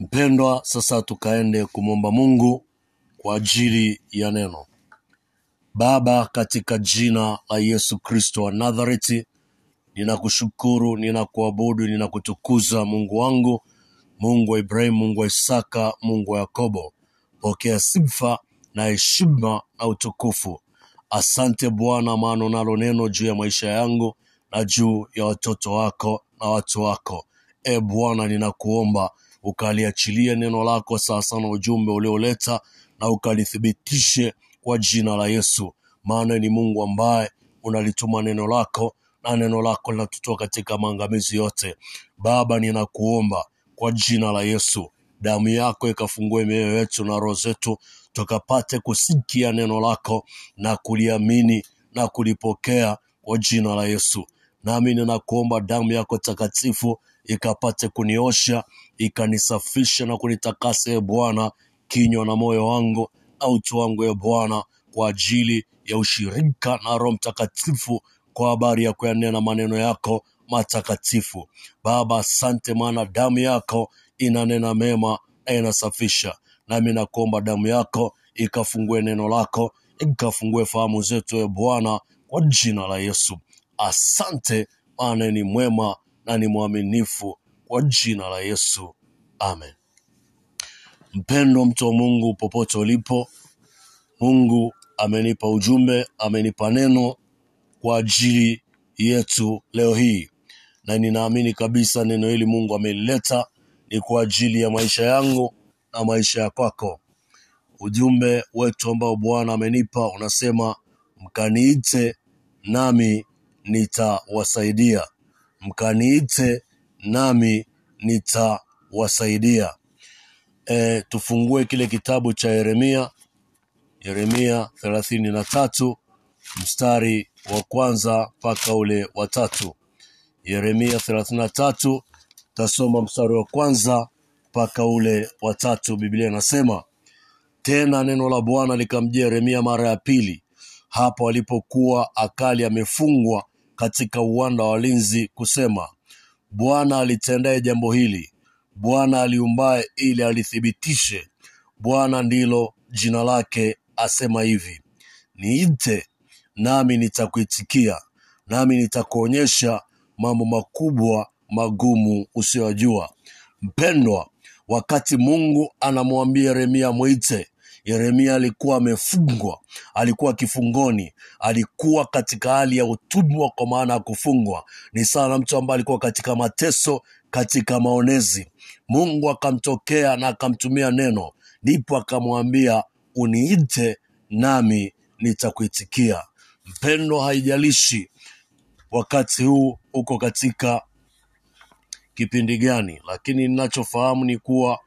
Mpendwa, sasa tukaende kumwomba Mungu kwa ajili ya neno. Baba, katika jina la Yesu Kristo wa Nazareti, ninakushukuru, ninakuabudu, ninakutukuza Mungu wangu, Mungu wa Ibrahimu, Mungu wa Isaka, Mungu wa Yakobo. Pokea sifa na heshima na utukufu. Asante Bwana, maana unalo neno juu ya maisha yangu na juu ya watoto wako na watu wako. E Bwana, ninakuomba ukaliachilie neno lako sasa na ujumbe ulioleta na ukalithibitishe kwa jina la Yesu, maana ni Mungu ambaye unalituma neno lako na neno lako linatutoa katika maangamizi yote. Baba, ninakuomba kwa jina la Yesu, damu yako ikafungue mioyo yetu na roho zetu, tukapate kusikia neno lako na kuliamini na kulipokea kwa jina la Yesu. Nami ninakuomba damu yako takatifu ikapate kuniosha, ikanisafisha na kunitakasa, e Bwana, kinywa na moyo wangu na utu wangu, e Bwana, kwa ajili ya ushirika na Roho Mtakatifu kwa habari ya kuyanena maneno yako matakatifu. Baba, asante, maana damu yako inanena mema na inasafisha. Nami nakuomba damu yako ikafungue neno lako, ikafungue fahamu zetu, e Bwana, kwa jina la Yesu. Asante, maana ni mwema na ni mwaminifu, kwa jina la Yesu, amen. Mpendo mtu wa Mungu, popote ulipo, Mungu amenipa ujumbe, amenipa neno kwa ajili yetu leo hii, na ninaamini kabisa neno hili Mungu amelileta ni kwa ajili ya maisha yangu na maisha ya kwako. Ujumbe wetu ambao Bwana amenipa unasema, mkaniite nami nitawasaidia, mkaniite nami nitawasaidia. E, tufungue kile kitabu cha Yeremia, Yeremia thelathini na tatu mstari wa kwanza mpaka ule wa tatu. Yeremia thelathini na tatu tasoma mstari wa kwanza mpaka ule wa tatu. Biblia inasema tena neno la Bwana likamjia Yeremia mara ya pili, hapo alipokuwa akali amefungwa katika uwanda wa walinzi, kusema, Bwana alitendaye jambo hili, Bwana aliumbaye ili alithibitishe, Bwana ndilo jina lake, asema hivi, niite nami nitakuitikia, nami nitakuonyesha mambo makubwa magumu usiyojua. Mpendwa, wakati Mungu anamwambia Yeremia mwite, Yeremia alikuwa amefungwa, alikuwa kifungoni, alikuwa katika hali ya utumwa, kwa maana ya kufungwa ni sawa na mtu ambaye alikuwa katika mateso, katika maonezi. Mungu akamtokea na akamtumia neno, ndipo akamwambia uniite, nami nitakuitikia. mpendo haijalishi wakati huu uko katika kipindi gani, lakini ninachofahamu ni kuwa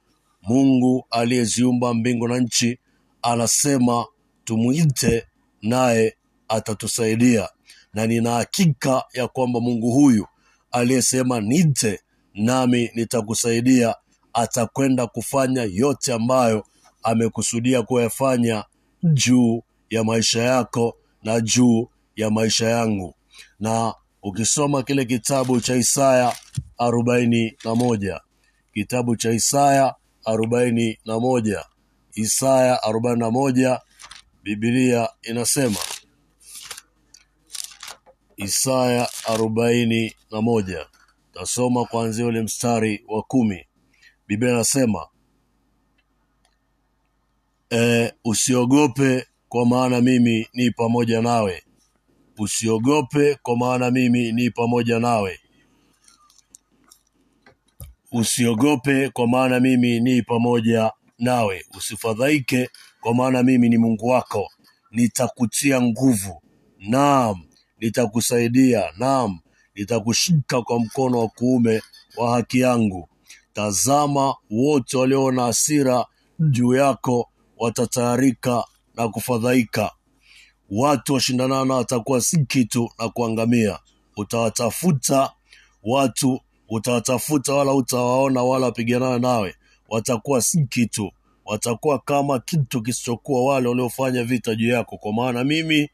Mungu aliyeziumba mbingu na nchi anasema tumwite, naye atatusaidia, na nina hakika ya kwamba Mungu huyu aliyesema niite nami nitakusaidia atakwenda kufanya yote ambayo amekusudia kuyafanya juu ya maisha yako na juu ya maisha yangu. Na ukisoma kile kitabu cha Isaya arobaini na moja kitabu cha Isaya arobaini na moja Isaya arobaini na moja Biblia inasema Isaya arobaini na moja tasoma kuanzia ule mstari wa kumi. Biblia anasema e, usiogope kwa maana mimi ni pamoja nawe, usiogope kwa maana mimi ni pamoja nawe, usiogope kwa maana mimi ni pamoja nawe, usifadhaike kwa maana mimi ni Mungu wako, nitakutia nguvu, naam, nitakusaidia, naam, nitakushika kwa mkono wa kuume wa haki yangu. Tazama, wote walio na hasira juu yako watatayarika na kufadhaika. Watu washindanana watakuwa si kitu na kuangamia. Utawatafuta watu, utawatafuta wala utawaona, wala wapiganana nawe watakuwa si kitu, watakuwa kama kitu kisichokuwa wale waliofanya vita juu yako. Kwa maana mimi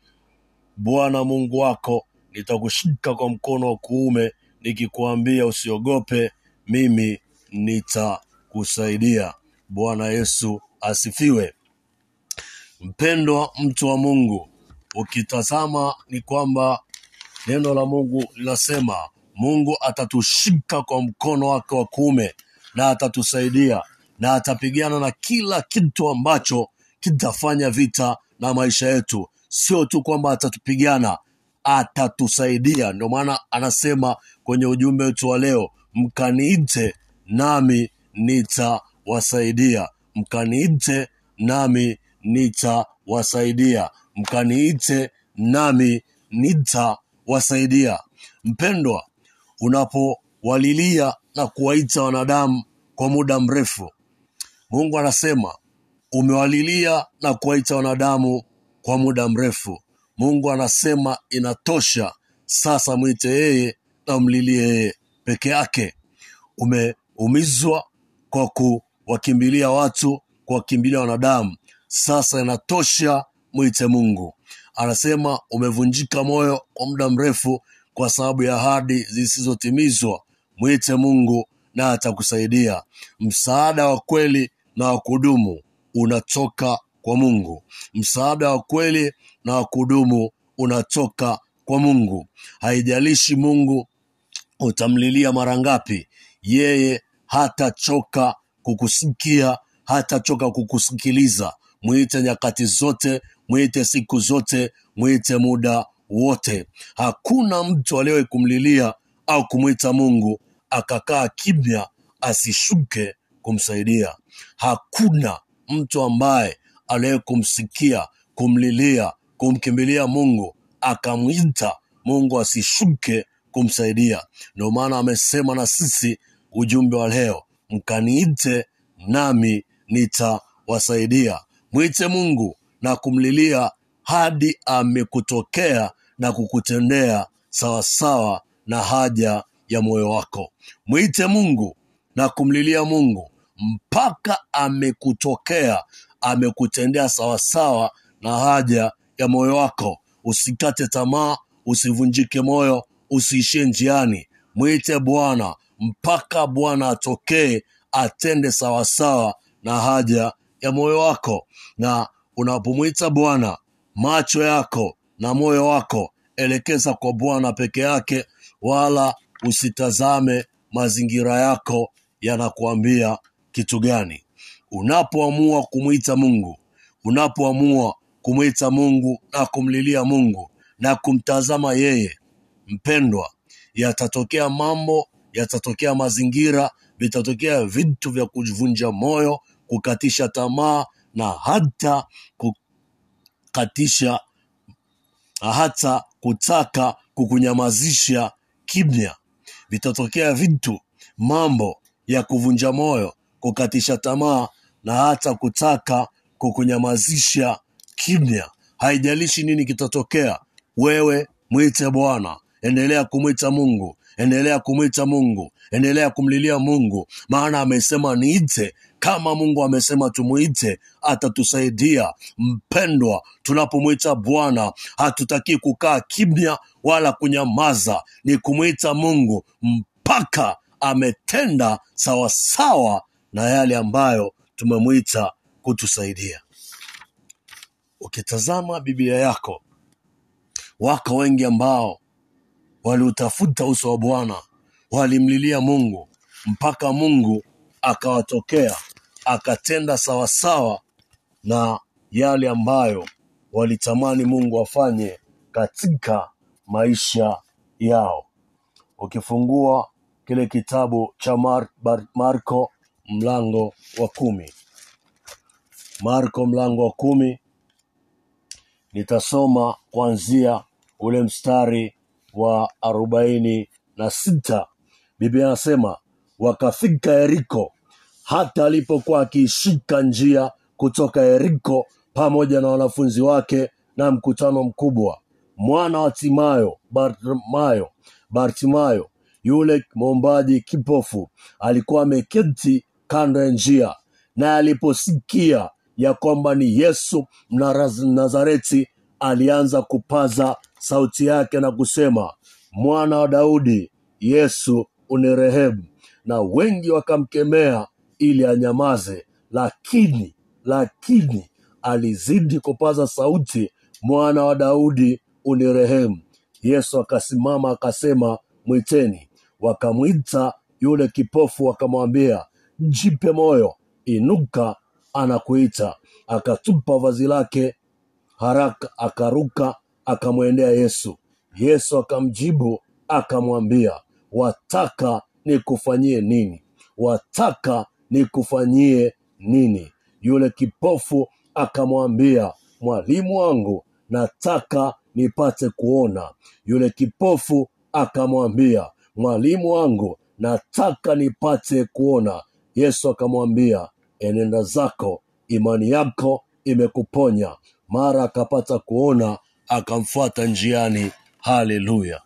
Bwana Mungu wako nitakushika kwa mkono wa kuume, nikikuambia usiogope, mimi nitakusaidia. Bwana Yesu asifiwe. Mpendwa mtu wa Mungu, ukitazama ni kwamba neno la Mungu linasema Mungu atatushika kwa mkono wake wa kuume na atatusaidia na atapigana na kila kitu ambacho kitafanya vita na maisha yetu. Sio tu kwamba atatupigana, atatusaidia. Ndio maana anasema kwenye ujumbe wetu wa leo, mkaniite nami nitawasaidia, mkaniite nami nitawasaidia, mkaniite nami nitawasaidia. Mpendwa, unapowalilia na kuwaita wanadamu kwa muda mrefu, Mungu anasema umewalilia na kuwaita wanadamu kwa muda mrefu. Mungu anasema inatosha, sasa mwite yeye na umlilie yeye peke yake. Umeumizwa kwa kuwakimbilia watu, kuwakimbilia wanadamu, sasa inatosha, mwite Mungu. Anasema umevunjika moyo kwa muda mrefu kwa sababu ya ahadi zisizotimizwa, mwite Mungu na atakusaidia. Msaada wa kweli na wa kudumu unatoka kwa Mungu. Msaada wa kweli na wa kudumu unatoka kwa Mungu. Haijalishi Mungu utamlilia mara ngapi, yeye hatachoka kukusikia, hatachoka kukusikiliza. Mwite nyakati zote, mwite siku zote, mwite muda wote. Hakuna mtu aliyewahi kumlilia au kumwita Mungu akakaa kimya asishuke kumsaidia. Hakuna mtu ambaye aliyewahi kumsikia, kumlilia, kumkimbilia Mungu akamwita Mungu asishuke kumsaidia. Ndio maana amesema na sisi ujumbe wa leo, mkaniite nami nitawasaidia. Mwite Mungu na kumlilia hadi amekutokea na kukutendea sawasawa na haja ya moyo wako. Mwite Mungu na kumlilia Mungu mpaka amekutokea, amekutendea sawasawa na haja ya moyo wako. Usikate tamaa, usivunjike moyo, usiishie njiani. Mwite Bwana mpaka Bwana atokee, atende sawasawa na haja ya moyo wako. Na unapomwita Bwana, macho yako na moyo wako elekeza kwa Bwana peke yake, wala usitazame mazingira yako yanakuambia kitu gani. Unapoamua kumwita Mungu, unapoamua kumwita Mungu na kumlilia Mungu na kumtazama yeye, mpendwa, yatatokea mambo, yatatokea mazingira, vitatokea vitu vya kuvunja moyo, kukatisha tamaa na hata kukatisha hata kutaka kukunyamazisha kimya. Vitatokea vitu, mambo ya kuvunja moyo, kukatisha tamaa na hata kutaka kukunyamazisha kimya. Haijalishi nini kitatokea, wewe mwite Bwana, endelea kumwita Mungu, endelea kumwita Mungu, endelea kumlilia Mungu, maana amesema niite. Kama Mungu amesema tumuite, atatusaidia. Mpendwa, tunapomwita Bwana hatutaki kukaa kimya wala kunyamaza, ni kumwita Mungu mpaka ametenda sawasawa na yale ambayo tumemwita kutusaidia. Ukitazama Biblia yako, wako wengi ambao waliutafuta uso wa Bwana, walimlilia Mungu mpaka Mungu akawatokea akatenda sawasawa na yale ambayo walitamani Mungu afanye katika maisha yao. Ukifungua kile kitabu cha Mar Bar Marko mlango wa kumi, Marko mlango wa kumi, nitasoma kuanzia ule mstari wa arobaini na sita. Biblia anasema wakafika Yeriko, hata alipokuwa akiishika njia kutoka Yeriko pamoja na wanafunzi wake na mkutano mkubwa, mwana wa Timayo Bartimayo, Bartimayo yule mwombaji kipofu alikuwa ameketi kando ya njia, naye aliposikia ya kwamba ni Yesu Mnazareti, alianza kupaza sauti yake na kusema, mwana wa Daudi, Yesu unirehemu. Na wengi wakamkemea ili anyamaze, lakini lakini alizidi kupaza sauti, mwana wa Daudi, unirehemu. Yesu akasimama akasema, mwiteni. Wakamwita yule kipofu, wakamwambia, jipe moyo, inuka, anakuita. Akatupa vazi lake haraka, akaruka, akamwendea Yesu. Yesu akamjibu akamwambia, wataka nikufanyie nini? Wataka nikufanyie nini? Yule kipofu akamwambia, mwalimu wangu, nataka nipate kuona. Yule kipofu akamwambia, mwalimu wangu, nataka nipate kuona. Yesu akamwambia, enenda zako, imani yako imekuponya. Mara akapata kuona, akamfuata njiani. Haleluya!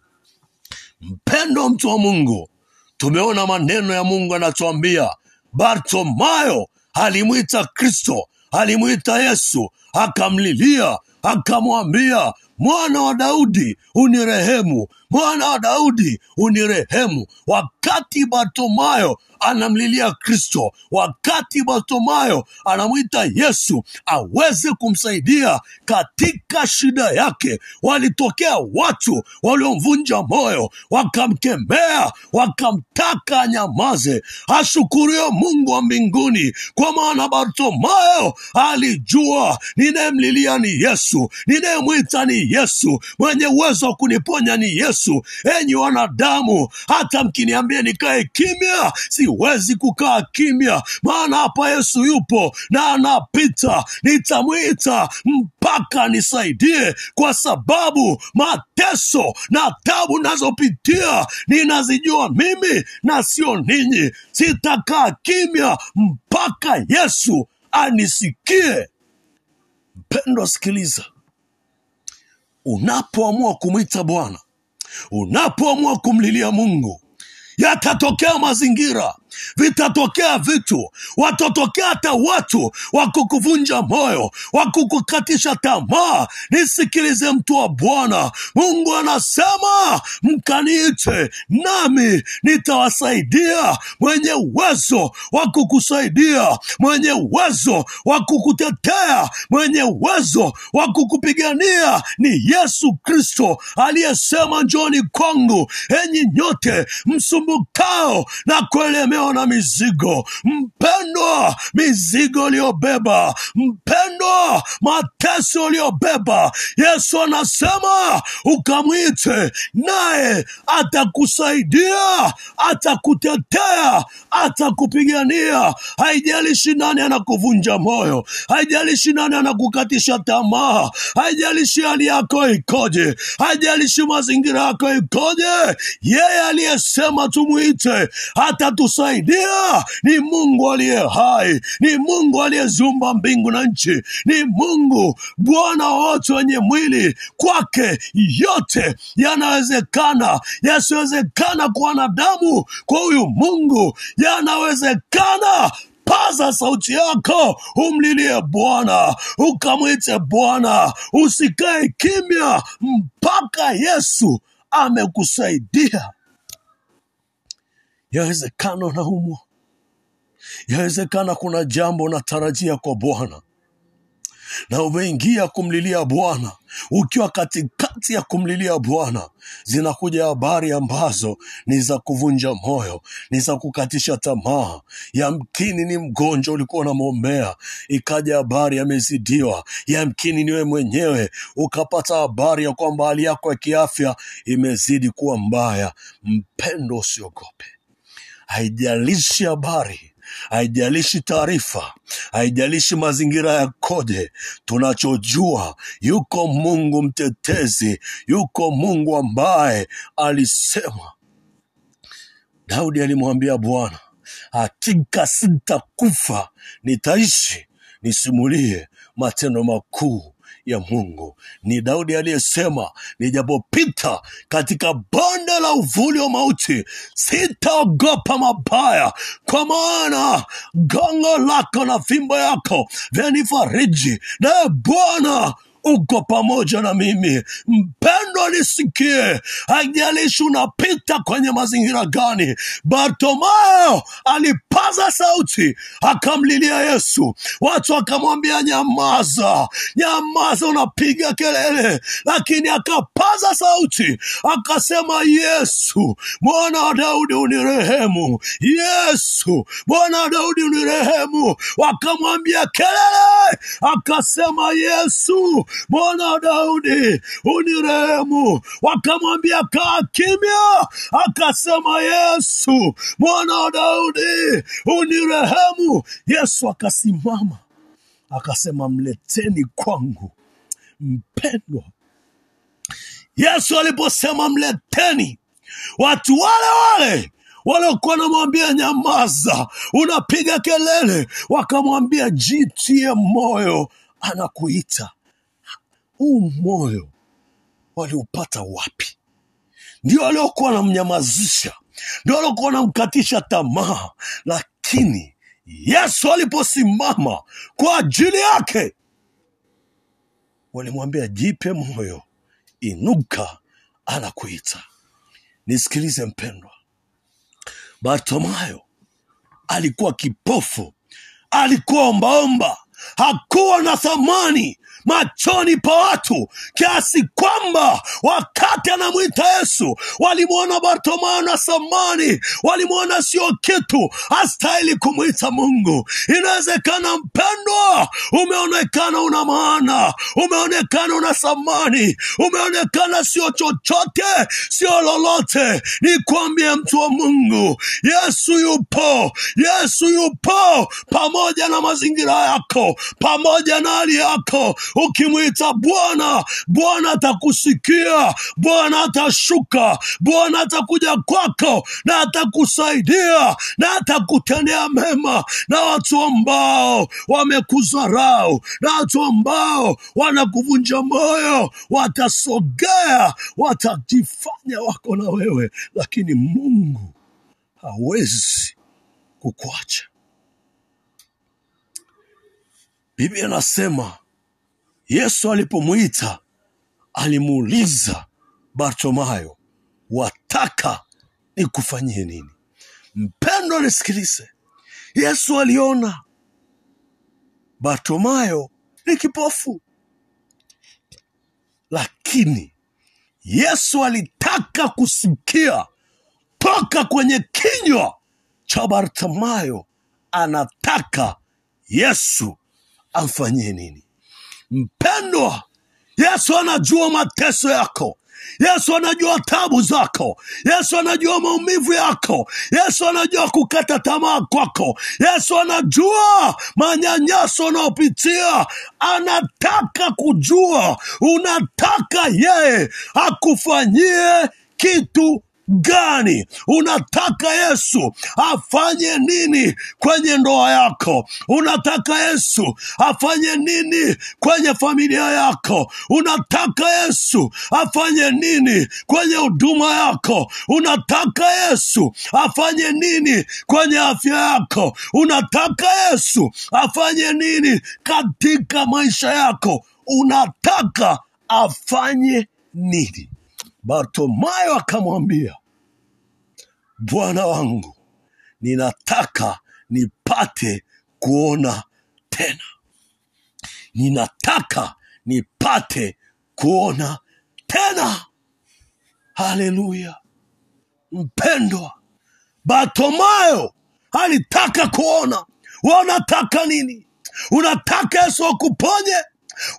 Mpendo mtu wa Mungu, tumeona maneno ya Mungu anatuambia, bartomayo alimwita Kristo, alimwita Yesu, akamlilia, akamwambia mwana wa Daudi unirehemu, mwana wa Daudi unirehemu. Wakati Bartimayo anamlilia Kristo, wakati Bartimayo anamwita Yesu aweze kumsaidia katika shida yake, walitokea watu waliomvunja moyo, wakamkemea, wakamtaka anyamaze. Ashukuriwe Mungu wa mbinguni, kwa maana Bartimayo alijua ninayemlilia ni Yesu, ninayemwita ni Yesu, mwenye uwezo wa kuniponya ni Yesu. Enyi wanadamu, hata mkiniambia nikae kimya, siwezi kukaa kimya, maana hapa Yesu yupo na anapita. Nitamwita mpaka nisaidie, kwa sababu mateso na tabu nazopitia ninazijua mimi na sio ninyi. Sitakaa kimya mpaka Yesu anisikie. Mpendwa, sikiliza, unapoamua kumwita Bwana, unapoamua kumlilia Mungu, yatatokea mazingira, vitatokea vitu, watatokea hata watu wa kukuvunja moyo, wa kukukatisha tamaa. Nisikilize mtu wa Bwana, Mungu anasema mkaniite, nami nitawasaidia. Mwenye uwezo wa kukusaidia, mwenye uwezo wa kukutetea, mwenye uwezo wa kukupigania ni Yesu Kristo aliyesema, njoni kwangu enyi nyote msumbukao na kuelemewa na mizigo. Mpendwa, mizigo uliyobeba, mpendwa, mateso uliyobeba, Yesu anasema ukamwite, naye atakusaidia, atakutetea, atakupigania. Haijalishi nani anakuvunja moyo, haijalishi nani anakukatisha tamaa, haijalishi hali yako ikoje, haijalishi mazingira yako ikoje, yeye aliyesema tumwite atatusaidia. Ni Mungu aliye hai, ni Mungu aliyezumba mbingu na nchi, ni Mungu Bwana wote wenye mwili. Kwake yote yanawezekana, yasiwezekana kwa wanadamu, kwa huyu Mungu yanawezekana. Paza sauti yako, umlilie Bwana, ukamwite Bwana, usikae kimya mpaka Yesu amekusaidia. Yawezekana naumwa yawezekana kuna jambo unatarajia kwa Bwana na umeingia kumlilia Bwana. Ukiwa katikati ya kumlilia Bwana, zinakuja habari ambazo ni za kuvunja moyo, ni za kukatisha tamaa. Yamkini ni mgonjwa ulikuwa unamwombea, ikaja habari yamezidiwa Yamkini niwe mwenyewe ukapata habari ya kwamba hali yako ya kiafya imezidi kuwa mbaya. Mpendo, usiogope. Haijalishi habari haijalishi taarifa, haijalishi mazingira ya koje. tunachojua yuko Mungu mtetezi, yuko Mungu ambaye alisema. Daudi alimwambia Bwana, hakika sitakufa, nitaishi nisimulie matendo makuu ya Mungu. Ni Daudi aliyesema, nijapopita katika bonde la uvuli wa mauti, sitaogopa mabaya, kwa maana gongo lako na fimbo yako vyanifariji. Naye Bwana uko pamoja na mimi. mpendo nisikie, haijalishi unapita kwenye mazingira gani. bartomayo alipaza sauti akamlilia Yesu, watu wakamwambia nyamaza, nyamaza, unapiga kelele, lakini akapaza sauti akasema, Yesu mwana wa Daudi unirehemu, Yesu mwana wa Daudi unirehemu. Wakamwambia kelele, akasema, Yesu mwana wa Daudi unirehemu. Wakamwambia kaa kimya, akasema, Yesu mwana wa Daudi unirehemu. Yesu akasimama akasema, mleteni kwangu. Mpendwa, Yesu aliposema mleteni, watu wale wale waliokuwa wanamwambia nyamaza, unapiga kelele, wakamwambia jitie moyo, anakuita. Huu moyo waliupata wapi? Ndio waliokuwa wanamnyamazisha, ndio waliokuwa wanamkatisha tamaa, lakini Yesu aliposimama kwa ajili yake, walimwambia jipe moyo, inuka, anakuita. Nisikilize mpendwa, Bartimayo alikuwa kipofu, alikuwa ombaomba, hakuwa na thamani machoni pa watu, kiasi kwamba wakati anamwita Yesu walimwona Bartimayo na samani, walimwona sio kitu, hastahili kumwita Mungu. Inawezekana mpendwa, umeonekana una maana, umeonekana una samani, umeonekana sio chochote, sio lolote. Nikwambie mtu wa Mungu, Yesu yupo, Yesu yupo pamoja na mazingira yako, pamoja na hali yako. Ukimwita Bwana, Bwana atakusikia, Bwana atashuka, Bwana atakuja kwako na atakusaidia na atakutendea mema. Na watu ambao wamekudharau na watu ambao wanakuvunja moyo watasogea, watajifanya wako na wewe, lakini Mungu hawezi kukuacha. Biblia inasema Yesu alipomwita alimuuliza Bartimayo, wataka nikufanyie nini? Mpendwa, nisikilize. Yesu aliona Bartimayo ni kipofu, lakini Yesu alitaka kusikia toka kwenye kinywa cha Bartimayo, anataka Yesu amfanyie nini? Mpendwa, Yesu anajua mateso yako. Yesu anajua tabu zako. Yesu anajua maumivu yako. Yesu anajua kukata tamaa kwako. Yesu anajua manyanyaso unaopitia. Anataka kujua unataka yeye akufanyie kitu gani? Unataka Yesu afanye nini kwenye ndoa yako? Unataka Yesu afanye nini kwenye familia yako? Unataka Yesu afanye nini kwenye huduma yako? Unataka Yesu afanye nini kwenye afya yako? Unataka Yesu afanye nini katika maisha yako? Unataka afanye nini? Bartimayo akamwambia, Bwana wangu, ninataka nipate kuona tena, ninataka nipate kuona tena. Haleluya! Mpendwa, Bartimayo alitaka kuona. Wewe unataka nini? Unataka Yesu akuponye?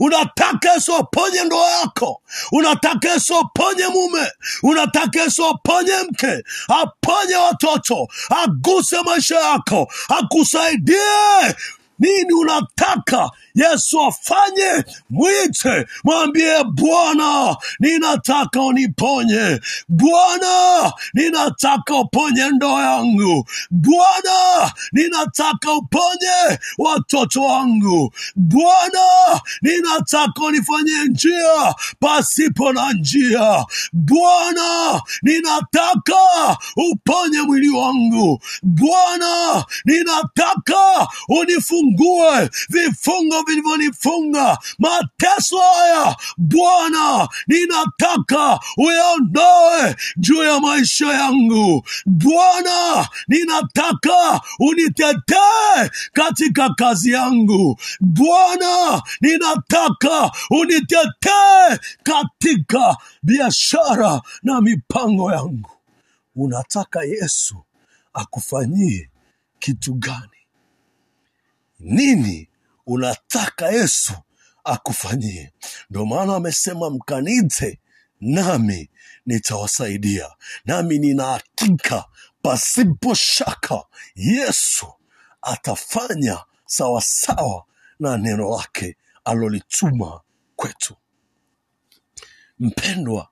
Unataka Yesu aponye ndoa yako, unataka Yesu aponye mume, unataka Yesu aponye mke, aponye watoto, aguse maisha yako, akusaidie? Nini unataka Yesu afanye? Mwite, mwambie Bwana, ninataka uniponye. Bwana, ninataka uponye ndoa yangu. Bwana, ninataka uponye watoto wangu. Bwana, ninataka unifanyie njia pasipo na njia. Bwana, ninataka uponye mwili wangu. Bwana, ninataka unifungue vifungo vilivyonifunga. Mateso haya Bwana, ninataka uyaondoe juu ya maisha yangu. Bwana, ninataka unitetee katika kazi yangu. Bwana, ninataka unitetee katika biashara na mipango yangu. Unataka Yesu akufanyie kitu gani? Nini unataka Yesu akufanyie? Ndio maana amesema mkanite, nami nitawasaidia. Nami nina hakika pasipo shaka Yesu atafanya sawasawa na neno lake alolituma kwetu. Mpendwa,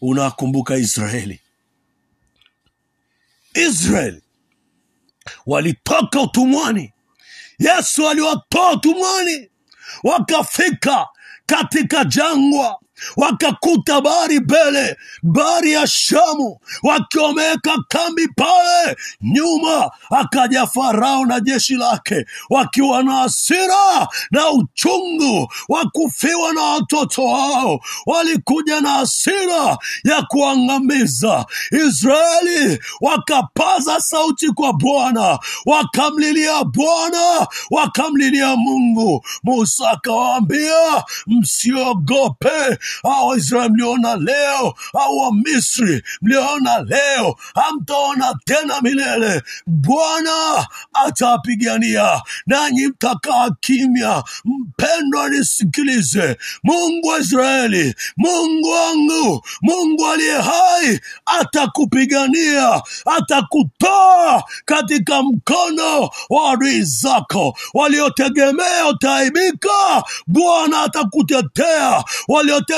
unakumbuka Israeli? Israeli walitoka utumwani. Yesu aliwatoa utumwani, wakafika katika jangwa, wakakuta bahari mbele, bahari ya Shamu, wakiwa wameweka kambi pale. Nyuma akaja Farao na jeshi lake, wakiwa na hasira na uchungu wa kufiwa na watoto wao. Walikuja na hasira ya kuangamiza Israeli, wakapaza sauti kwa Bwana, wakamlilia Bwana, wakamlilia Mungu. Musa akawaambia, msiogope hao Waisraeli mliona leo au Wamisri mliona leo, hamtaona tena milele. Bwana atawapigania nanyi mtakaa kimya. Mpendwa, nisikilize. Mungu wa Israeli, Mungu wangu, Mungu aliye hai atakupigania, atakutoa katika mkono wa adui zako. Waliotegemea utaibika, Bwana atakutetea.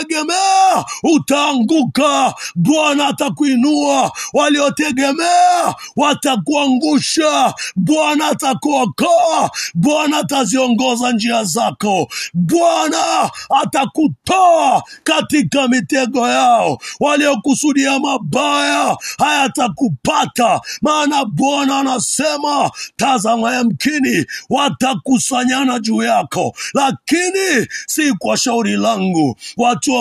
Waliotegemea utaanguka, Bwana atakuinua. Waliotegemea watakuangusha, Bwana atakuokoa. Bwana ataziongoza njia zako. Bwana atakutoa katika mitego yao. Waliokusudia mabaya hayatakupata, maana Bwana anasema, tazama, yamkini watakusanyana juu yako, lakini si kwa shauri langu. Watu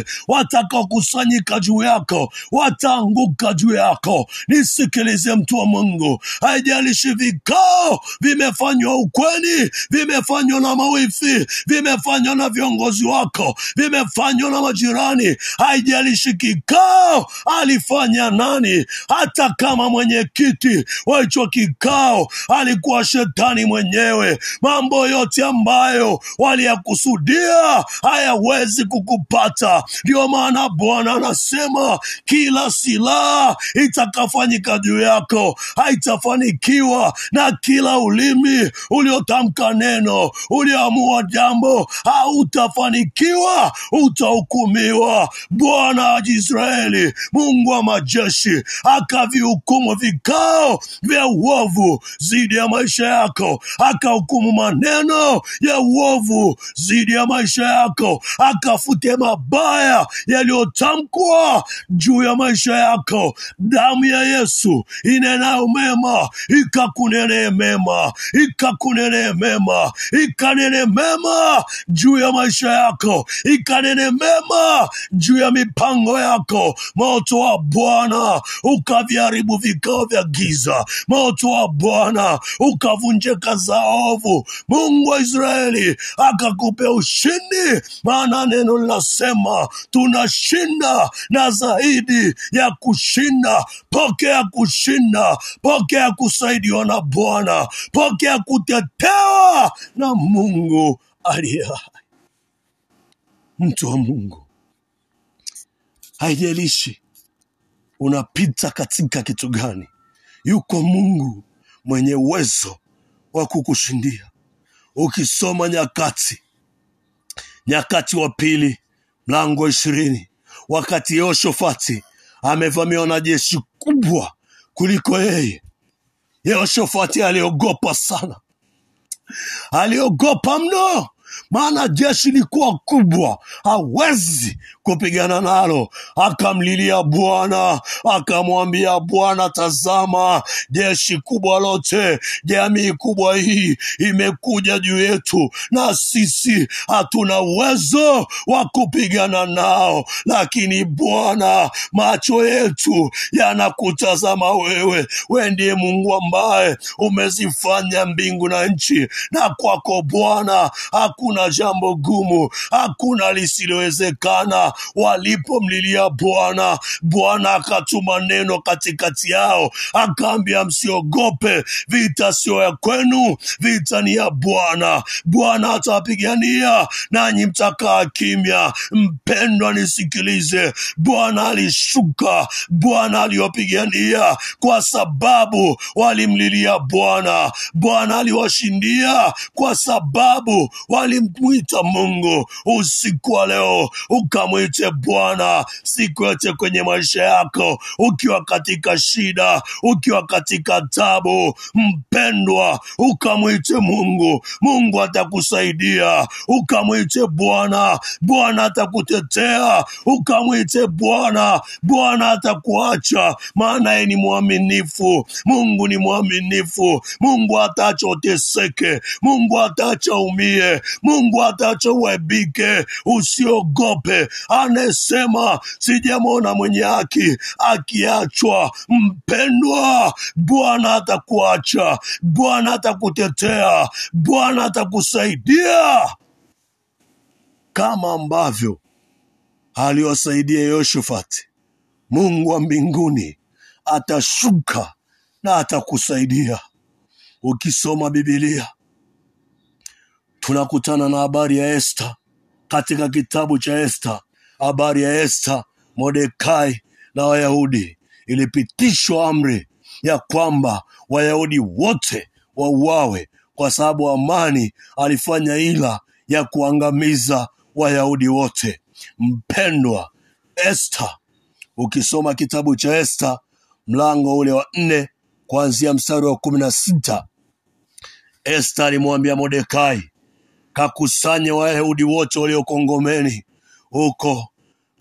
wowote watakaokusanyika juu yako wataanguka juu yako. Nisikilize mtu wa Mungu, haijalishi vikao vimefanywa ukweni, vimefanywa na mawifi, vimefanywa na viongozi wako, vimefanywa na majirani, haijalishi kikao alifanya nani, hata kama mwenyekiti wa hicho kikao alikuwa shetani mwenyewe, mambo yote ambayo waliyakusudia hayawezi kukupata. Ndio maana Bwana anasema kila silaha itakafanyika juu yako haitafanikiwa, na kila ulimi uliotamka neno, ulioamua jambo, hautafanikiwa, utahukumiwa. Bwana wa Israeli, Mungu wa majeshi, akavihukumu vikao vya uovu dhidi ya maisha yako, akahukumu maneno ya uovu dhidi ya maisha yako, akafute mabaya yaliyotamkwa juu ya maisha yako. Damu ya Yesu inenayo mema ikakunenee mema, ikakunenee mema, ikanene mema juu ya maisha yako, ikanene mema juu ya mipango yako. Moto wa Bwana ukaviharibu vikao vya giza, moto wa Bwana ukavunje kazi ovu. Mungu wa Israeli akakupea ushindi, maana neno linasema tunashinda na zaidi ya kushinda. Pokea kushinda, pokea kusaidiwa na Bwana, pokea kutetewa na Mungu aliye. Mtu wa Mungu, haijalishi unapita katika kitu gani, yuko Mungu mwenye uwezo wa kukushindia. Ukisoma Nyakati, Nyakati wa pili mlango ishirini, wakati yehoshofati amevamiwa na jeshi kubwa kuliko yeye, yehoshofati aliogopa sana, aliogopa mno, maana jeshi likuwa kubwa, hawezi kupigana nalo. Akamlilia Bwana, akamwambia Bwana, tazama, jeshi kubwa lote, jamii kubwa hii imekuja juu yetu, na sisi hatuna uwezo wa kupigana nao, lakini Bwana, macho yetu yanakutazama wewe. We ndiye Mungu ambaye umezifanya mbingu na nchi, na kwako Bwana hakuna jambo gumu, hakuna lisilowezekana. Walipomlilia Bwana, Bwana akatuma neno katikati yao, akaambia msiogope, vita sio ya kwenu, vita ni ya Bwana. Bwana atawapigania nanyi mtakaa kimya. Mpendwa, nisikilize, Bwana alishuka, Bwana aliwapigania kwa sababu walimlilia Bwana. Bwana aliwashindia kwa sababu walimwita Mungu. Usiku wa leo ukamwite Bwana siku yote kwenye maisha yako, ukiwa katika shida, ukiwa katika tabu, mpendwa, ukamwite Mungu. Mungu atakusaidia. Ukamwite Bwana, Bwana atakutetea. Ukamwite Bwana, Bwana atakuacha, maana yeye ni mwaminifu. Mungu ni mwaminifu. Mungu hataacha uteseke. Mungu hataacha umie. Mungu hataacha uaibike. Usiogope. Anasema sijamwona mwenye haki akiachwa. Mpendwa, Bwana atakuacha, Bwana atakutetea, Bwana atakusaidia kama ambavyo aliwasaidia Yoshafati. Mungu wa mbinguni atashuka na atakusaidia. Ukisoma Bibilia tunakutana na habari ya Esta katika kitabu cha Esta, habari ya Esta, Mordekai na Wayahudi. Ilipitishwa amri ya kwamba Wayahudi wote wauawe kwa sababu Amani alifanya ila ya kuangamiza Wayahudi wote. Mpendwa, Esta, ukisoma kitabu cha Esta mlango ule wa nne kuanzia mstari wa kumi na sita Esta alimwambia Mordekai, kakusanye Wayahudi wote walioko ngomeni huko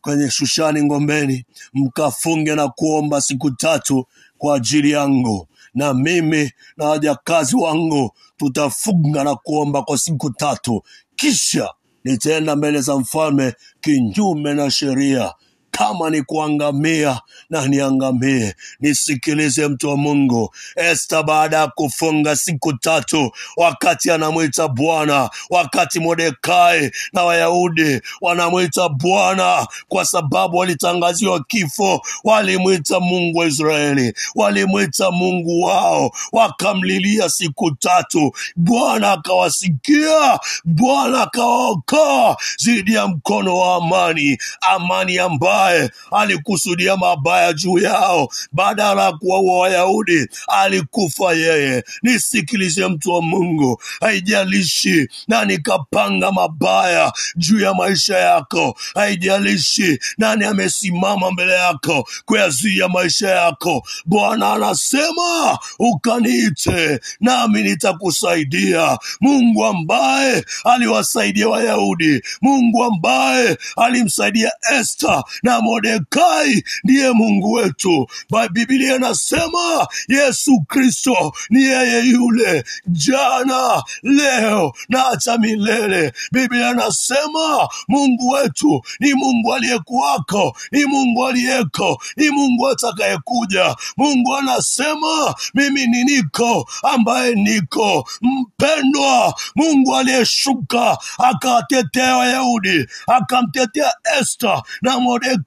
kwenye Shushani Ngombeni, mkafunge na kuomba siku tatu kwa ajili yangu, na mimi na wajakazi wangu tutafunga na kuomba kwa siku tatu, kisha nitaenda mbele za mfalme kinyume na sheria kama ni kuangamia na niangamie. Nisikilize mtu wa Mungu. Esta baada ya kufunga siku tatu, wakati anamwita Bwana, wakati Mordekai na Wayahudi wanamwita Bwana kwa sababu walitangaziwa kifo, walimwita Mungu wa Israeli, walimwita Mungu wao, wakamlilia siku tatu. Bwana akawasikia, Bwana akawaokoa dhidi ya mkono wa Amani, Amani ambaye alikusudia mabaya juu yao, badala ya kuwaua Wayahudi alikufa yeye. Nisikilize mtu wa Mungu, haijalishi nani kapanga mabaya juu ya maisha yako, haijalishi nani amesimama mbele yako kuyazuia maisha yako. Bwana anasema ukaniite, nami nitakusaidia. Mungu ambaye aliwasaidia Wayahudi, Mungu ambaye alimsaidia Esta na Mordekai ndiye Mungu wetu. Biblia inasema Yesu Kristo ni yeye yule jana, leo na hata milele. Biblia inasema Mungu wetu ni Mungu aliyekuwako, ni Mungu aliyeko, ni Mungu atakayekuja. Mungu anasema mimi ni niko ambaye niko. Mpendwa, Mungu aliyeshuka akawatetea Wayahudi, akamtetea Esta na Mordekai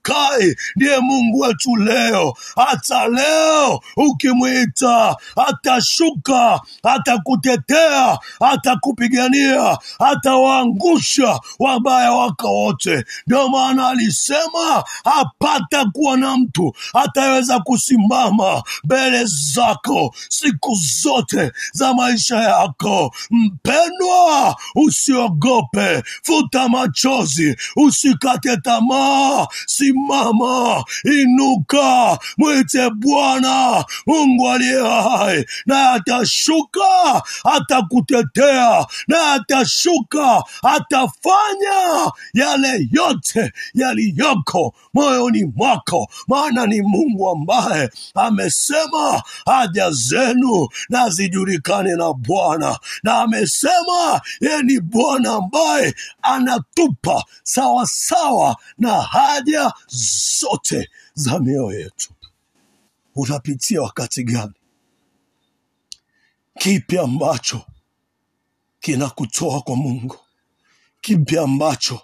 ndiye Mungu wetu leo. Hata leo ukimwita, atashuka, atakutetea, atakupigania, atawaangusha wabaya wako wote. Ndio maana alisema hapata kuwa na mtu ataweza kusimama mbele zako siku zote za maisha yako. Mpendwa, usiogope, futa machozi, usikate tamaa. Simama, inuka, mwite Bwana Mungu aliye hai, naye atashuka, atakutetea, naye atashuka, atafanya yale yote yaliyoko moyoni mwako, maana ni Mungu ambaye amesema haja zenu na zijulikane na Bwana, na amesema yeye ni Bwana ambaye anatupa sawa sawa na haja zote za mioyo yetu. Unapitia wakati gani? Kipi ambacho kinakutoa kwa Mungu? Kipi ambacho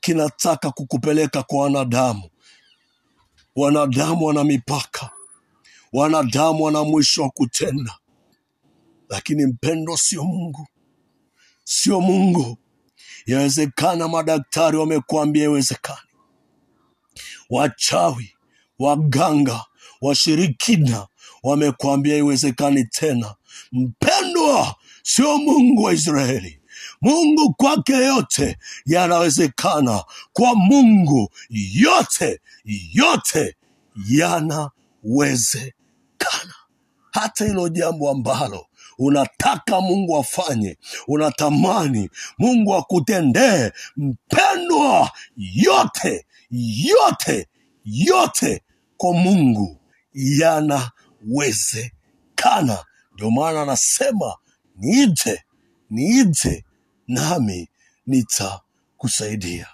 kinataka kukupeleka kwa wanadamu? Wanadamu wana mipaka, wanadamu wana mwisho wa kutenda, lakini mpendo sio Mungu, sio Mungu. Yawezekana madaktari wamekuambia iwezekani, wachawi, waganga, washirikina wamekuambia iwezekani tena. Mpendwa, sio Mungu wa Israeli. Mungu kwake yote yanawezekana, kwa Mungu yote yote yanawezekana. Hata hilo jambo ambalo unataka Mungu afanye, unatamani Mungu akutendee, mpendwa, yote yote yote kwa Mungu yanawezekana. Ndio maana anasema niite, niite nami nitakusaidia.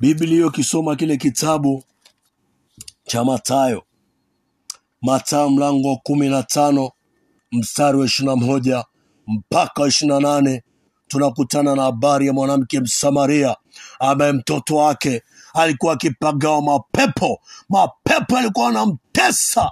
Biblia ukisoma kile kitabu cha Mathayo, Mathayo mlango wa kumi na tano mstari wa ishirini na moja mpaka ishirini na nane tunakutana na habari ya mwanamke Msamaria ambaye mtoto wake alikuwa akipagawa mapepo. Mapepo alikuwa anamtesa,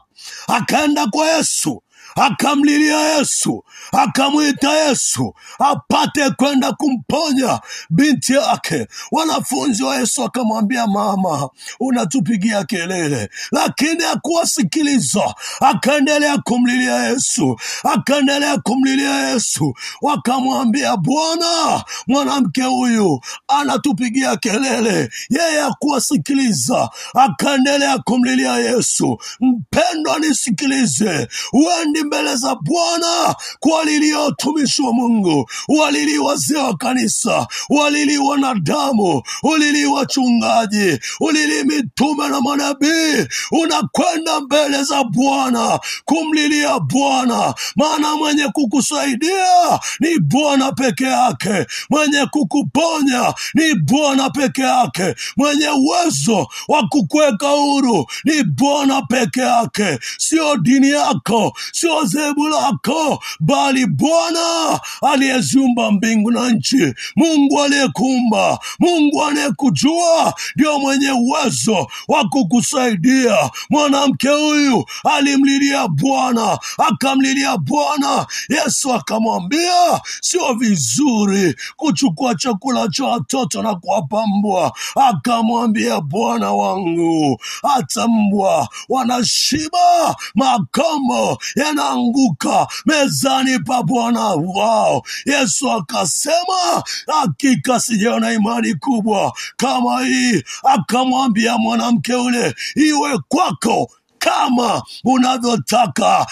akaenda kwa Yesu akamlilia Yesu, akamwita Yesu apate kwenda kumponya binti yake. Wanafunzi wa Yesu akamwambia, mama, unatupigia kelele, lakini hakuwasikiliza. Akaendelea kumlilia Yesu, akaendelea kumlilia Yesu. Wakamwambia, Bwana, mwanamke huyu anatupigia kelele, yeye hakuwasikiliza. Akaendelea kumlilia Yesu. Mpendwa, nisikilize, uendi mbele za Bwana kuwalilia watumishi wa Mungu, walili wazee wa kanisa, walili wanadamu, ulili wachungaji, ulili mitume na manabii. Unakwenda mbele za Bwana kumlilia Bwana, maana mwenye kukusaidia ni Bwana peke yake, mwenye kukuponya ni Bwana peke yake, mwenye uwezo wa kukuweka huru ni Bwana peke yake, sio dini yako, sio zebu lako, bali Bwana aliyeziumba mbingu na nchi, Mungu aliyekuumba, Mungu anayekujua, ndio mwenye uwezo wa kukusaidia. Mwanamke huyu alimlilia Bwana, akamlilia Bwana. Yesu akamwambia, sio vizuri kuchukua chakula cha watoto na kuwapa mbwa. Akamwambia, Bwana wangu, hata mbwa wanashiba, makombo yanaanguka mezani pa Bwana wao. Yesu akasema, hakika sijaona imani kubwa kama hii. Akamwambia mwanamke ule, iwe kwako kama unavyotaka.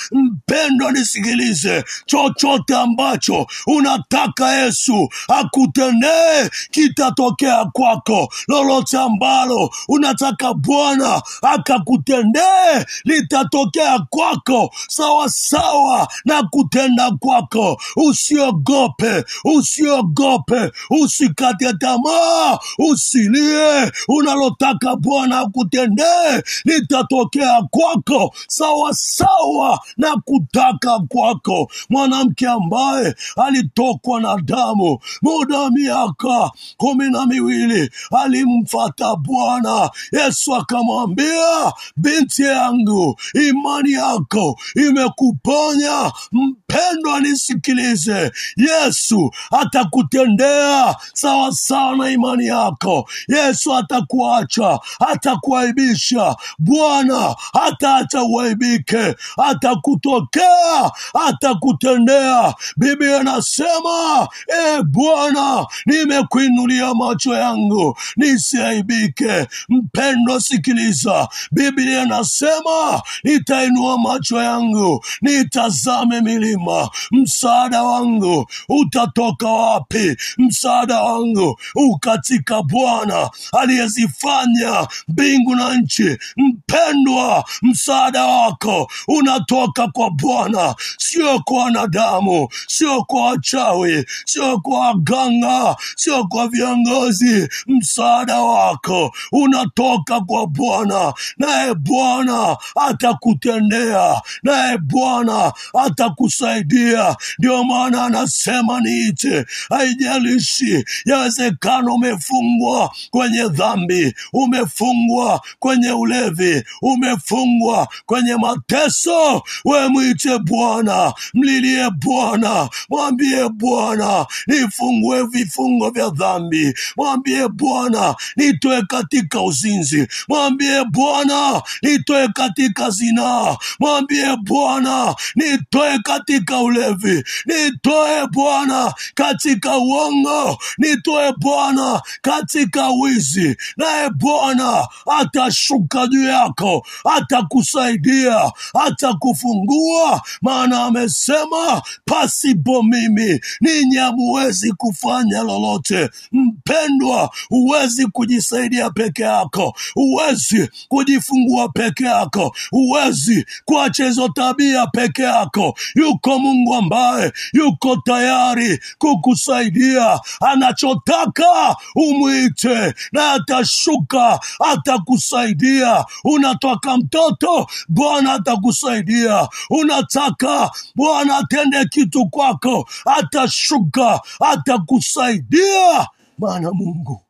Mpendwa, nisikilize, chochote ambacho unataka Yesu akutendee kitatokea kwako. Lolote ambalo unataka Bwana akakutendee litatokea kwako sawasawa sawa na kutenda kwako. Usiogope, usiogope, usikate tamaa, usilie. Unalotaka Bwana akutendee litatokea kwako sawasawa na na kutaka kwako. Mwanamke ambaye alitokwa na damu muda wa miaka kumi na miwili alimfata Bwana. Yesu akamwambia, binti yangu, imani yako imekuponya. Mpendwa, nisikilize, Yesu atakutendea sawa sawa na imani yako. Yesu atakuacha, atakuaibisha. Bwana hataacha uaibike, atakutokea pokea atakutendea. Biblia nasema e bwana nimekuinulia macho yangu nisiaibike. Mpendwa, sikiliza. Biblia nasema nitainua macho yangu nitazame milima. Msaada wangu utatoka wapi? Msaada wangu ukatika bwana aliyezifanya mbingu na nchi. Mpendwa msaada wako unatoka kwa bwana. Sio kwa wanadamu sio kwa wachawi sio kwa waganga sio kwa viongozi. Msaada wako unatoka kwa bwana. Naye bwana atakutendea. Naye bwana atakusaidia. Ndio maana anasema niite. Haijalishi yawezekana umefungwa kwenye dhambi umefungwa kwenye ulevi umefungwa kwenye mateso. We mwite bwana mlilie bwana mwambie bwana nifungue vifungo vya dhambi mwambie bwana nitoe katika uzinzi mwambie bwana nitoe katika zinaa mwambie bwana nitoe katika ulevi nitoe bwana katika uongo nitoe bwana katika wizi naye bwana atashuka juu yako atakusaidia atakufungua maana amesema pasipo mimi ninyi hamuwezi kufanya lolote. Mpendwa huwezi kujisaidia peke yako. Huwezi kujifungua peke yako. Huwezi kuacha hizo tabia peke yako. Yuko mungu ambaye yuko tayari kukusaidia. Anachotaka umwite na atashuka atakusaidia. Unataka mtoto? Bwana atakusaidia unataka bwana atende kitu kwako atashuka atakusaidia. Maana mungu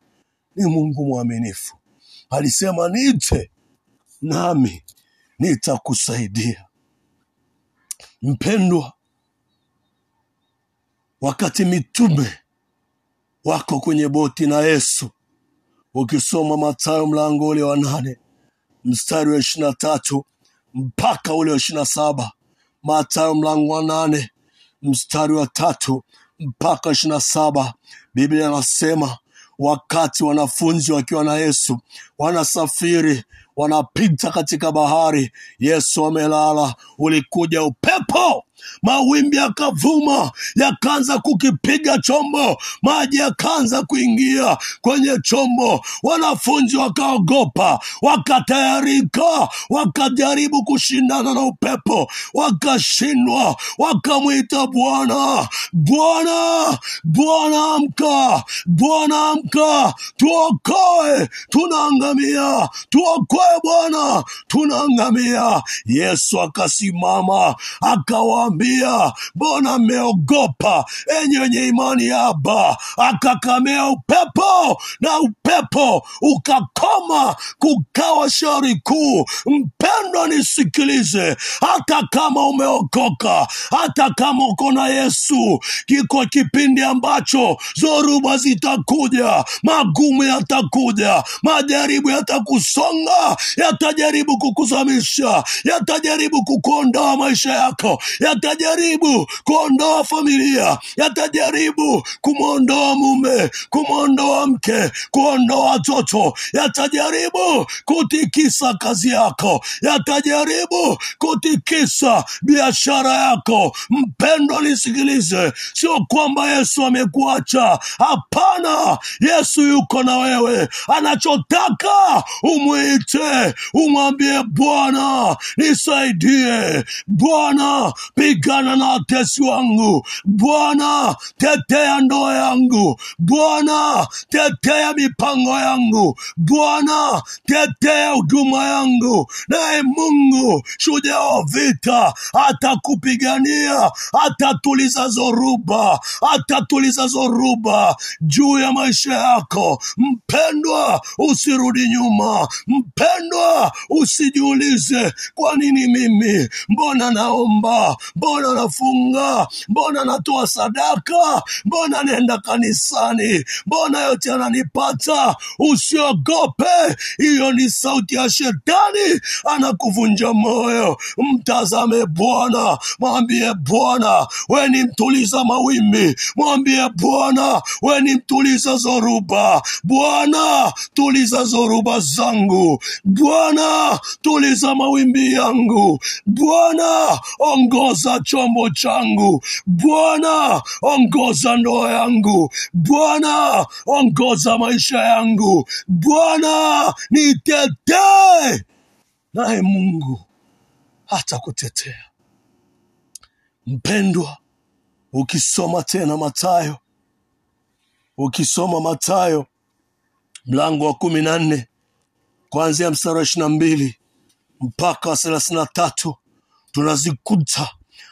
ni mungu mwaminifu. Alisema niite nami nitakusaidia. Mpendwa wakati mitume wako kwenye boti na yesu ukisoma matayo mlango ule wa nane mstari wa ishirini na tatu mpaka ule wa ishiri na saba matayo mlango wa nane mstari wa tatu mpaka ishiri na saba biblia anasema wakati wanafunzi wakiwa na yesu wanasafiri wanapita katika bahari yesu amelala ulikuja upepo mawimbi yakavuma yakaanza kukipiga chombo maji yakaanza kuingia kwenye chombo. Wanafunzi wakaogopa wakatayarika wakajaribu kushindana na upepo wakashindwa wakamwita bwana bwana bwana amka bwana amka tuokoe tunaangamia tuokoe bwana tunaangamia yesu akasimama akawaambia mbona mmeogopa enyi wenye imani yaba akakamea upepo na upepo ukakoma kukawa shari kuu. Mpendwa nisikilize. Hata kama umeokoka hata kama uko na yesu kiko kipindi ambacho zoruba zitakuja magumu yatakuja majaribu yatakusonga yatajaribu kukuzamisha yatajaribu kukuondoa maisha yako yatajaribu kuondoa familia. Yatajaribu kumwondoa mume kumwondoa mke kuondoa watoto. Yatajaribu kutikisa kazi yako. Yatajaribu kutikisa biashara yako. Mpendo nisikilize. Sio kwamba yesu amekuacha. Hapana. Yesu yuko na wewe. Anachotaka umwite. Umwambie bwana nisaidie. Bwana pigana na watesi wangu. Bwana tetea ndoa yangu. Bwana tetea mipango yangu. Bwana tetea huduma yangu. Naye mungu shujaa wa vita atakupigania atatuliza zoruba, atatuliza zoruba juu ya maisha yako. Mpendwa, usirudi nyuma. Mpendwa, usijiulize kwa nini mimi, mbona naomba, mbona nafunga, mbona natoa sadaka, mbona naenda kanisani, mbona yote ananipata Usiogope, hiyo ni sauti ya shetani anakuvunja moyo. Mtazame Bwana, mwambie Bwana, we ni mtuliza mawimbi, mwambie Bwana, we ni mtuliza zoruba. Bwana, tuliza zoruba zangu. Bwana, tuliza mawimbi yangu. Bwana, ongoza chombo changu. Bwana, ongoza ndoa yangu. Bwana, ongoza maisha yangu. Bwana, nitetee, naye Mungu hata kutetea. Mpendwa, ukisoma tena Mathayo, ukisoma Mathayo mlango wa kumi na nne kuanzia mstari wa ishirini na mbili mpaka wa thelathini na tatu tunazikuta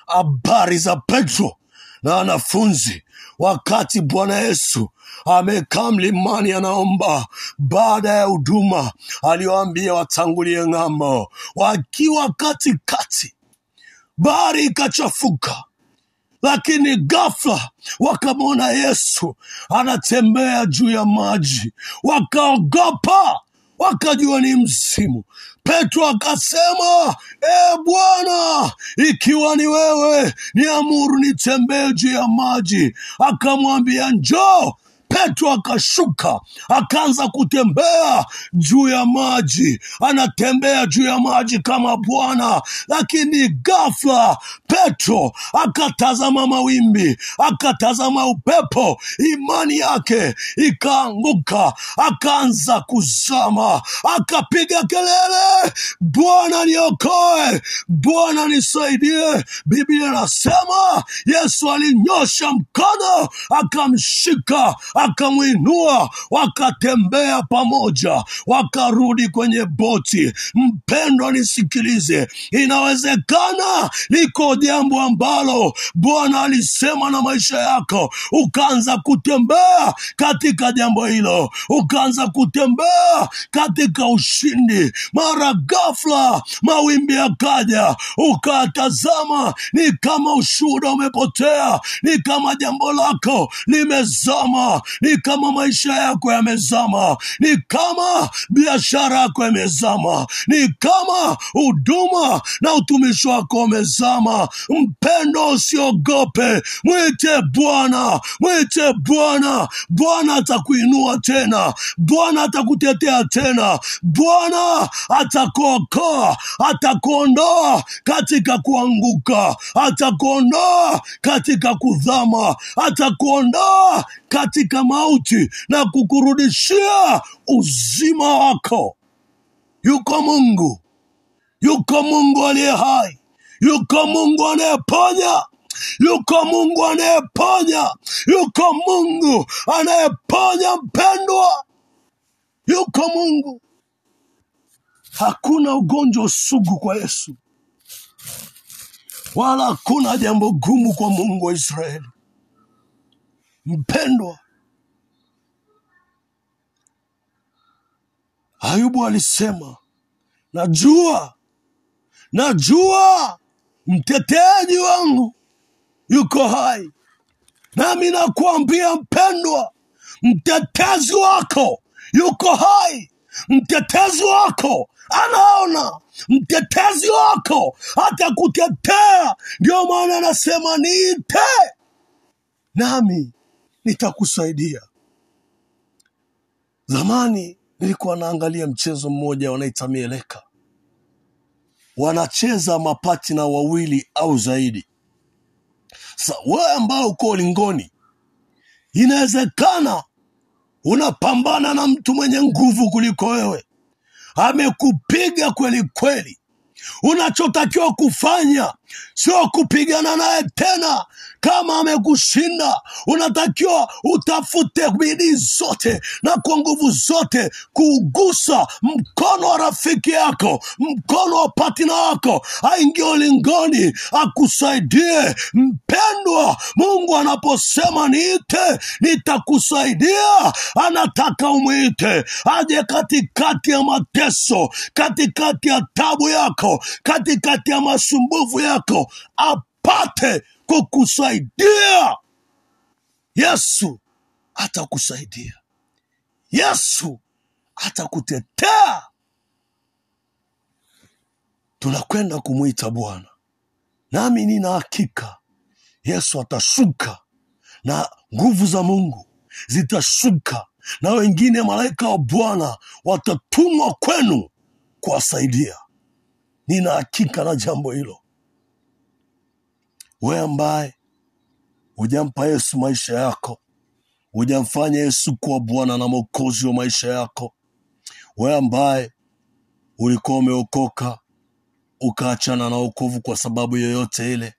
habari za Petro na wanafunzi wakati Bwana Yesu amekaa mlimani anaomba. Baada ya huduma aliyoambia watangulie ng'ambo, wakiwa katikati, bahari ikachafuka lakini ghafla wakamwona Yesu anatembea juu ya maji, wakaogopa, wakajua ni mzimu. Petro akasema, e Bwana, ikiwa ni wewe, niamuru nitembee juu ya maji. Akamwambia njoo. Petro akashuka akaanza kutembea juu ya maji, anatembea juu ya maji kama Bwana. Lakini ghafla Petro akatazama mawimbi, akatazama upepo, imani yake ikaanguka, akaanza kuzama, akapiga kelele, Bwana niokoe, Bwana nisaidie. Biblia inasema Yesu alinyosha mkono akamshika akamwinua, wakatembea pamoja, wakarudi kwenye boti. Mpendwa, nisikilize, inawezekana liko jambo ambalo Bwana alisema na maisha yako, ukaanza kutembea katika jambo hilo, ukaanza kutembea katika ushindi. Mara ghafla mawimbi yakaja, ukatazama, ni kama ushuhuda umepotea, ni kama jambo lako limezama, ni kama maisha yako yamezama, ni kama biashara yako imezama, ni kama huduma na utumishi wako umezama. Mpendo, usiogope, mwite Bwana, mwite Bwana. Bwana atakuinua tena, Bwana atakutetea tena, Bwana atakuokoa, atakuondoa katika kuanguka, atakuondoa katika kudhama, atakuondoa katika mauti na kukurudishia uzima wako. Yuko Mungu, yuko Mungu aliye hai, yuko Mungu anayeponya, yuko Mungu anayeponya, yuko Mungu anayeponya. Mpendwa, yuko Mungu. Hakuna ugonjwa sugu kwa Yesu, wala hakuna jambo gumu kwa Mungu wa Israeli. Mpendwa, Ayubu alisema, najua najua mteteaji wangu yuko hai, nami nakuambia mpendwa, mtetezi wako yuko hai, mtetezi wako anaona, mtetezi wako atakutetea. Ndio maana anasema niite, nami nitakusaidia. Zamani nilikuwa naangalia mchezo mmoja wanaita mieleka, wanacheza mapatina wawili au zaidi. sa wewe ambao uko lingoni inawezekana unapambana na mtu mwenye nguvu kuliko wewe, amekupiga kweli kweli. Unachotakiwa kufanya sio kupigana naye tena. Kama amekushinda, unatakiwa utafute bidii zote na kwa nguvu zote kuugusa mkono wa rafiki yako, mkono wa patina wako, aingie ulingoni, akusaidie. Mpendwa, Mungu anaposema niite, nitakusaidia, anataka umwite aje katikati ya mateso, katikati ya tabu yako, katikati ya masumbufu yako, apate kukusaidia. Yesu atakusaidia. Yesu atakutetea. Tunakwenda kumwita Bwana, nami nina hakika Yesu atashuka na nguvu za Mungu zitashuka, na wengine malaika wa Bwana watatumwa kwenu kuwasaidia. Nina hakika na jambo hilo. Wewe ambaye hujampa Yesu maisha yako, hujamfanya Yesu kuwa Bwana na Mwokozi wa maisha yako, wewe ambaye ulikuwa umeokoka ukaachana na wokovu kwa sababu yoyote ile,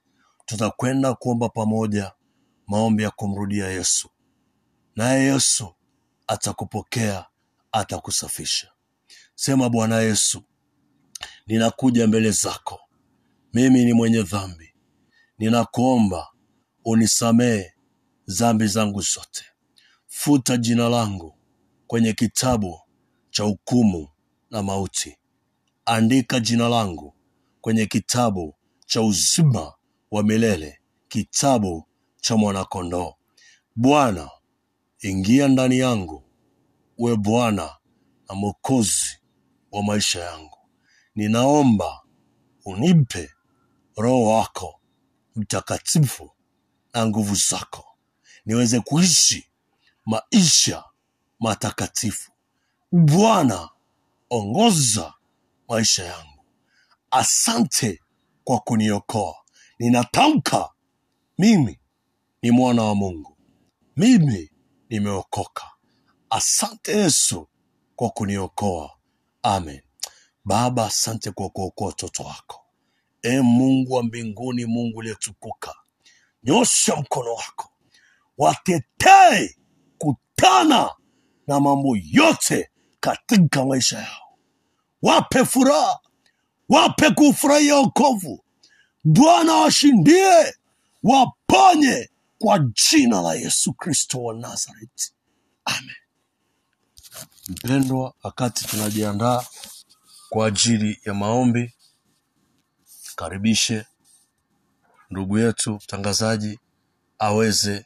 tutakwenda kuomba pamoja maombi ya kumrudia Yesu, naye Yesu atakupokea, atakusafisha. Sema, Bwana Yesu, ninakuja mbele zako, mimi ni mwenye dhambi, ninakuomba unisamehe dhambi zangu zote, futa jina langu kwenye kitabu cha hukumu na mauti, andika jina langu kwenye kitabu cha uzima wa milele, kitabu cha mwanakondoo. Bwana, ingia ndani yangu, uwe Bwana na Mwokozi wa maisha yangu. Ninaomba unipe Roho wako Mtakatifu na nguvu zako, niweze kuishi maisha matakatifu. Bwana, ongoza maisha yangu. Asante kwa kuniokoa. Ninatamka mimi ni mwana wa Mungu, mimi nimeokoka. Asante Yesu kwa kuniokoa. Amen. Baba, asante kwa kuokoa watoto wako. E Mungu wa mbinguni, Mungu uliyetukuka, nyosha mkono wako, watetee kutana na mambo yote katika maisha yao, wape furaha, wape kufurahia wokovu. Bwana washindie, waponye kwa jina la Yesu Kristo wa Nazareti, amen. Mpendwa, wakati tunajiandaa kwa ajili ya maombi, karibishe ndugu yetu mtangazaji aweze